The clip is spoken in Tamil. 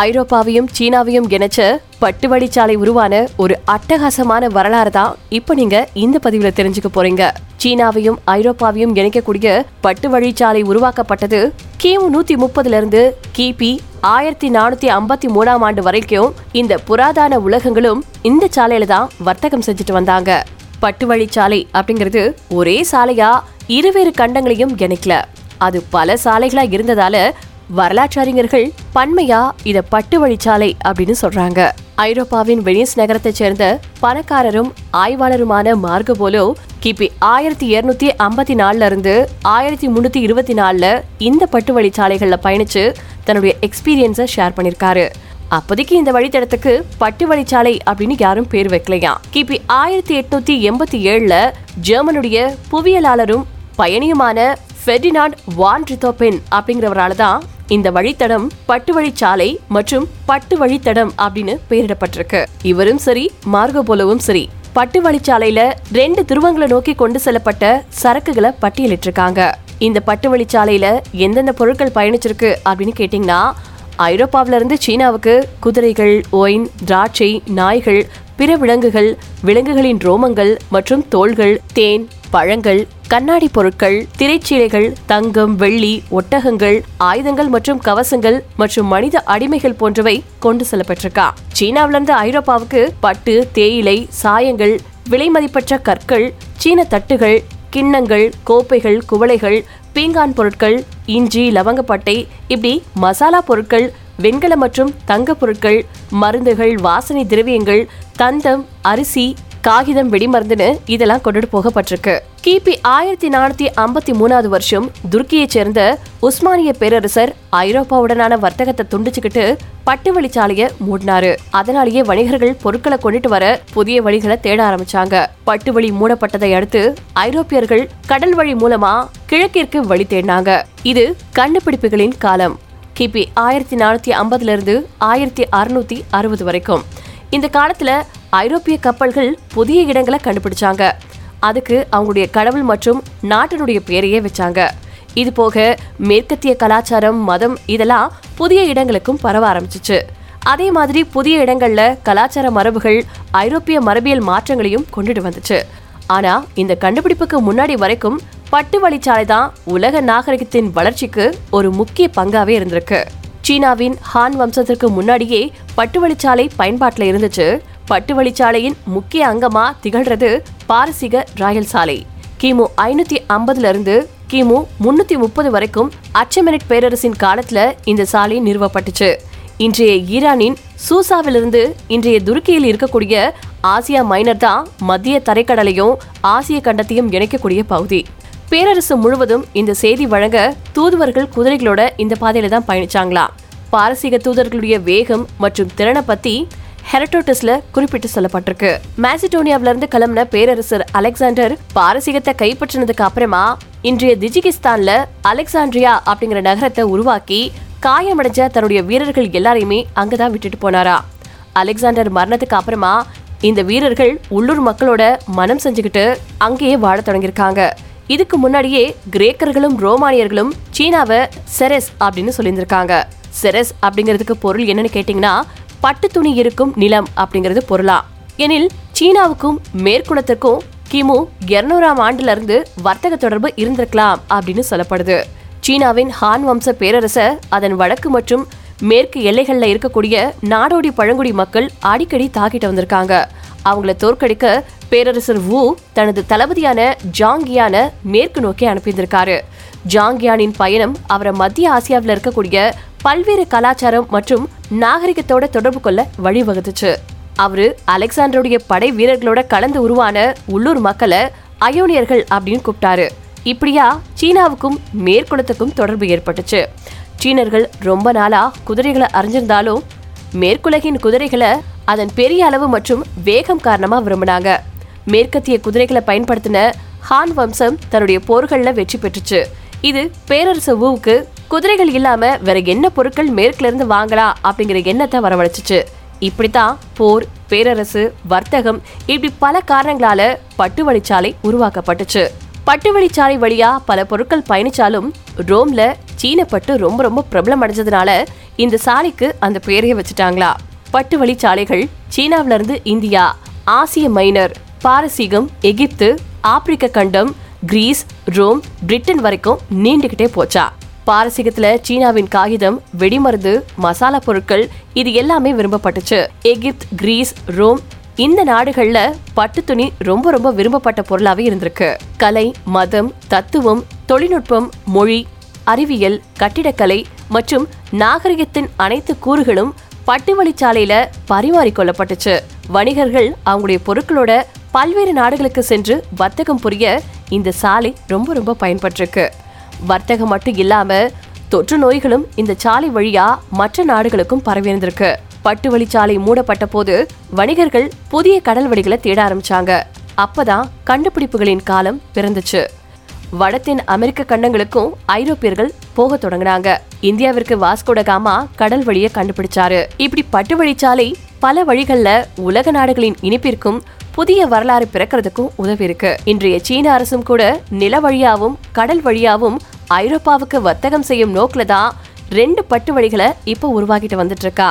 ஐரோப்பாவையும் சீனாவையும் இணைச்ச பட்டுவழிச்சாலை உருவான ஒரு அட்டகாசமான வரலாறு தான் இப்ப நீங்க இந்த பதிவுல தெரிஞ்சுக்க போறீங்க. சீனாவையும் ஐரோப்பாவையும் இணைக்கக்கூடிய பட்டு வழிச்சாலை உருவாக்கப்பட்டது கிமு நூத்தி முப்பதுல இருந்து கிபி ஆயிரத்தி நானூத்தி ஐம்பத்தி மூணாம் ஆண்டு வரைக்கும் இந்த புராதான உலகங்களும் இந்த சாலையில தான் வர்த்தகம் செஞ்சுட்டு வந்தாங்க. பட்டு வழிச்சாலை அப்படிங்கிறது ஒரே சாலையா இருவேறு கண்டங்களையும் இணைக்கல. அது பல சாலைகளா இருந்ததால வரலாற்றறிஞர்கள் பன்மையா இத பட்டு வழிச்சாலை அப்படின்னு சொல்றாங்க. ஐரோப்பாவின் வெனிஸ் நகரத்தைச் சேர்ந்த பணக்காரரும் ஆய்வாளருமான மார்கபோலோ கிபி ஆயிரத்தி இருநூத்தி ஐம்பத்தி நாலுல இருந்து ஆயிரத்தி முன்னூத்தி இருபத்தி நாலுல இந்த பட்டு வழிச்சாலைகள்ல பயணிச்சு தன்னுடைய எக்ஸ்பீரியன்ஸை ஷேர் பண்ணிருக்காரு. அப்போதைக்கு இந்த வழித்தடத்துக்கு பட்டு வழிச்சாலை அப்படின்னு யாரும் பேர் வைக்கலையா? கிபி ஆயிரத்தி எட்நூத்தி எண்பத்தி ஏழுல ஜெர்மனுடைய புவியியலாளரும் பயணியுமான ஃபெர்டினாண்ட் வான் ரித்தோபென் அப்படிங்கிறவரால தான் இந்த வழித்தடம் பட்டு வழிச்சாலை மற்றும் பட்டு வழித்தடம் அப்படின்னு பெயரிடப்பட்டிருக்கு. இவரும் சரி மார்கோபோலவும் சரி. பட்டு வழிச்சாலையில ரெண்டு துருவங்களை நோக்கி கொண்டு செல்லப்பட்ட சரக்குகளை பட்டியலிட்டிருக்காங்க. இந்த பட்டு வழிச்சாலையில எந்தெந்த பொருட்கள் பயணிச்சிருக்கு அப்படின்னு கேட்டீங்கன்னா ஐரோப்பாவில இருந்து சீனாவுக்கு குதிரைகள் ஒயின் திராட்சை நாய்கள் பிற விலங்குகள் விலங்குகளின் ரோமங்கள் மற்றும் தோள்கள் தேன் பழங்கள் கண்ணாடி பொருட்கள் திரைச்சீலைகள் தங்கம் வெள்ளி ஒட்டகங்கள் ஆயுதங்கள் மற்றும் கவசங்கள் மற்றும் மனித அடிமைகள் போன்றவை கொண்டு செல்லப்பட்டிருக்கா. சீனாவிலிருந்து ஐரோப்பாவுக்கு பட்டு தேயிலை சாயங்கள் விலைமதிப்பற்ற கற்கள் சீன தட்டுகள் கிண்ணங்கள் கோப்பைகள் குவளைகள் பீங்கான் பொருட்கள் இஞ்சி லவங்கப்பட்டை இப்படி மசாலா பொருட்கள் வெண்கல மற்றும் தங்க பொருட்கள் மருந்துகள் வாசனை திரவியங்கள் தந்தம் அரிசி காகிதம் வெடிமருந்துன்னு இதெல்லாம் கொண்டுட்டு போகப்பட்டிருக்கு. கிபி ஆயிரத்தி நானூத்தி ஐம்பத்தி மூணாவது வருஷம் துருக்கியைச் சேர்ந்த உஸ்மானிய பேரரசர் ஐரோப்பாவுடனான வர்த்தகத்தை துண்டிச்சுக்கிட்டு பட்டு வழிச்சாலைய மூடினாரு. அதனாலேயே வணிகர்கள் பொருட்களை கொண்டுட்டு வர புதிய வழிகளை தேட ஆரம்பிச்சாங்க. பட்டு வழி மூடப்பட்டதை அடுத்து ஐரோப்பியர்கள் கடல் வழி மூலமா கிழக்கிற்கு வழி தேடினாங்க. இது கண்டுபிடிப்புகளின் காலம். கிபி ஆயிரத்தி நானூத்தி ஐம்பதுல இருந்து ஆயிரத்தி அறுநூத்தி அறுபது வரைக்கும். இந்த காலத்துல ஐரோப்பிய கப்பல்கள் புதிய இடங்களை கண்டுபிடிச்சாங்க. அதுக்கு அவங்களுடைய கடவுள் மற்றும் நாட்டினுடைய பேரையே வச்சாங்க. இது போக மேற்கத்திய கலாச்சாரம் மதம் இதெல்லாம் புதிய இடங்களுக்கும் பரவ ஆரம்பிச்சிச்சு. அதே மாதிரி புதிய இடங்கள்ல கலாச்சார மரபுகள் ஐரோப்பிய மரபியல் மாற்றங்களையும் கொண்டுட்டு வந்துச்சு. ஆனா இந்த கண்டுபிடிப்புக்கு முன்னாடி வரைக்கும் பட்டு வழிச்சாலை தான் உலக நாகரிகத்தின் வளர்ச்சிக்கு ஒரு முக்கிய பங்காவே இருந்திருக்கு. சீனாவின் ஹான் வம்சத்திற்கு முன்னாடியே பட்டு வழிச்சாலை பயன்பாட்டில் இருந்துச்சு. பட்டு வழிச்சாலையின் முக்கிய அங்கமா திகழ்றது பாரசீக ராயல் சாலை. கிமு ஐநூத்தி ஐம்பதுல இருந்து கிமு முன்னூத்தி முப்பது வரைக்கும் அச்சமெனிட் பேரரசின் காலத்துல இந்த சாலை நிறுவப்பட்டுச்சு. இன்றைய ஈரானின் சூசாவிலிருந்து இன்றைய துருக்கியில் இருக்கக்கூடிய ஆசியா மைனர் தான் மத்திய தரைக்கடலையும் ஆசிய கண்டத்தையும் இணைக்கக்கூடிய பகுதி. பேரரசு முழுவதும் இந்த செய்தி வழங்க தூதுவர்கள் குதிரைகளோட இந்த பாதையில தான் பயணிச்சாங்களாம். பாரசீக தூதர்களுடைய வேகம் மற்றும் திறனை பத்தி ஹெரட்டோட்டஸ்ல குறிப்பிட்டு சொல்லப்பட்டிருக்கு. மேசிடோனியாவில இருந்து கிளம்பின பேரரசர் அலெக்சாண்டர் பாரசீகத்தை கைப்பற்றினதுக்கு அப்புறமா இன்றைய திஜிகிஸ்தான்ல அலெக்சாண்ட்ரியா அப்படிங்கிற நகரத்தை உருவாக்கி காயமடைஞ்ச தன்னுடைய வீரர்கள் எல்லாரையுமே அங்கதான் விட்டுட்டு போனாரா? அலெக்சாண்டர் மரணத்துக்கு அப்புறமா இந்த வீரர்கள் உள்ளூர் மக்களோட மனம் செஞ்சுக்கிட்டு அங்கேயே வாழ தொடங்கியிருக்காங்க. இதுக்கு முன்னாடியே கிரேக்கர்களும் ரோமானியர்களும் சீனாவை செரஸ் அப்படின்னு சொல்லியிருந்திருக்காங்க. செரஸ் அப்படிங்கிறதுக்கு பொருள் என்னன்னு கேட்டிங்கன்னா பட்டு துணி இருக்கும் நிலம் அப்படிங்கிறது பொருளா? எனில் சீனாவுக்கும் மேற்குலத்திற்கும் கிமு இருநூறாம் ஆண்டுல இருந்து வர்த்தக தொடர்பு இருந்திருக்கலாம் அப்படின்னு சொல்லப்படுது. சீனாவின் ஹான் வம்ச பேரரசர் அதன் வடக்கு மற்றும் மேற்கு எல்லைகளில் இருக்கக்கூடிய நாடோடி பழங்குடி மக்கள் அடிக்கடி தாக்கிட்டு வந்திருக்காங்க. அவங்கள தோற்கடிக்க பேரரசர் வு தனது தளபதியான ஜாங்கியான மேற்கு நோக்கி அனுப்பியிருந்திருக்காரு. ஜாங்கியானின் பயணம் அவரை மத்திய ஆசியாவில் இருக்கக்கூடிய பல்வேறு கலாச்சாரம் மற்றும் நாகரிகத்தோட தொடர்பு கொள்ள வழிவகுத்துச்சு. அவரு அலெக்சாண்டருடைய படை வீரர்களோட கலந்து உருவான உள்ளூர் மக்களை அயோனியர்கள் அப்படின்னு கூப்பிட்டாரு. இப்படியா சீனாவுக்கும் மேற்குலத்துக்கும் தொடர்பு ஏற்பட்டுச்சு. சீனர்கள் ரொம்ப நாளா குதிரைகளை அறிஞ்சிருந்தாலும் மேற்குலகின் குதிரைகளை அதன் பெரிய அளவு மற்றும் வேகம் காரணமா விரும்பினாங்க. மேற்கத்திய குதிரைகளை பயன்படுத்தின ஹான் வம்சம் தன்னுடைய போர்களில் வெற்றி பெற்றுச்சு. இது பேரரசு வூவுக்கு குதிரைகள் இல்லாம வேற என்ன பொருட்கள் மேற்குல இருந்து வாங்கலாம் அப்படிங்கிற எண்ணத்தை வரவழைச்சிச்சு. இப்படித்தான் போர் பேரரசு வர்த்தகம் இப்படி பல காரணங்களால பட்டு வழிச்சாலை உருவாக்கப்பட்டுச்சு. பட்டு வழிச்சாலை வழியா பல பொருட்கள் பயணிச்சாலும் ரோம்ல சீன பட்டு ரொம்ப ரொம்ப பிரபலம் அடைஞ்சதுனால இந்த சாலைக்கு அந்த பெயரையே வச்சுட்டாங்களா. பட்டு வழிச்சாலைகள் சீனாவில இருந்து இந்தியா ஆசிய மைனர் பாரசீகம் எகிப்து ஆப்பிரிக்க கண்டம் கிரீஸ் ரோம் பிரிட்டன் வரைக்கும் நீண்டுகிட்டே போச்சா? பாரசீகத்துல சீனாவின் காகிதம் வெடிமருந்து மசாலா பொருட்கள் இது எல்லாமே விரும்பப்பட்டுச்சு. எகிப்த் கிரீஸ் ரோம் இந்த நாடுகள்ல பட்டு துணி ரொம்ப ரொம்ப விரும்பப்பட்ட பொருளாவே இருந்திருக்கு. கலை மதம் தத்துவம் தொழில்நுட்பம் மொழி அறிவியல் கட்டிடக்கலை மற்றும் நாகரிகத்தின் அனைத்து கூறுகளும் பட்டு வழிச்சாலையில பரிமாறிக்கொள்ளப்பட்டுச்சு வணிகர்கள் அவங்களுடைய பொருட்களோட பல்வேறு நாடுகளுக்கு சென்று வர்த்தகம் புரிய இந்த சாலை ரொம்ப ரொம்ப பயன்பட்டிருக்கு. வர்த்தகம் மட்டும் இல்லாம தொற்று நோய்களும் இந்த சாலை வழியா மற்ற நாடுகளுக்கும் பரவியிருந்திருக்கு. பட்டு வழிச்சாலை மூடப்பட்ட போது வணிகர்கள் புதிய கடல் வழிகளை தேட ஆரம்பிச்சாங்க. அப்பதான் கண்டுபிடிப்புகளின் காலம் பிறந்துச்சு. வடத்தின் அமெரிக்க கண்டங்களுக்கும் ஐரோப்பியர்கள் போக தொடங்கினாங்க. இந்தியாவிற்கு வாஸ்கோட காமா கடல் வழியை கண்டுபிடிச்சாரு. இப்படி பட்டு வழிச்சாலை பல வழிகள்ல உலக நாடுகளின் இனிப்பிற்கும் புதிய வரலாறு பிறக்கிறதுக்கும் உதவி இருக்கு. இன்றைய சீன அரசும் கூட நில வழியாவும் கடல் வழியாவும் ஐரோப்பாவுக்கு வர்த்தகம் செய்யும் நோக்கில தான் ரெண்டு பட்டு வழிகளை இப்போ உருவாக்கிட்டு வந்துட்டு இருக்கா.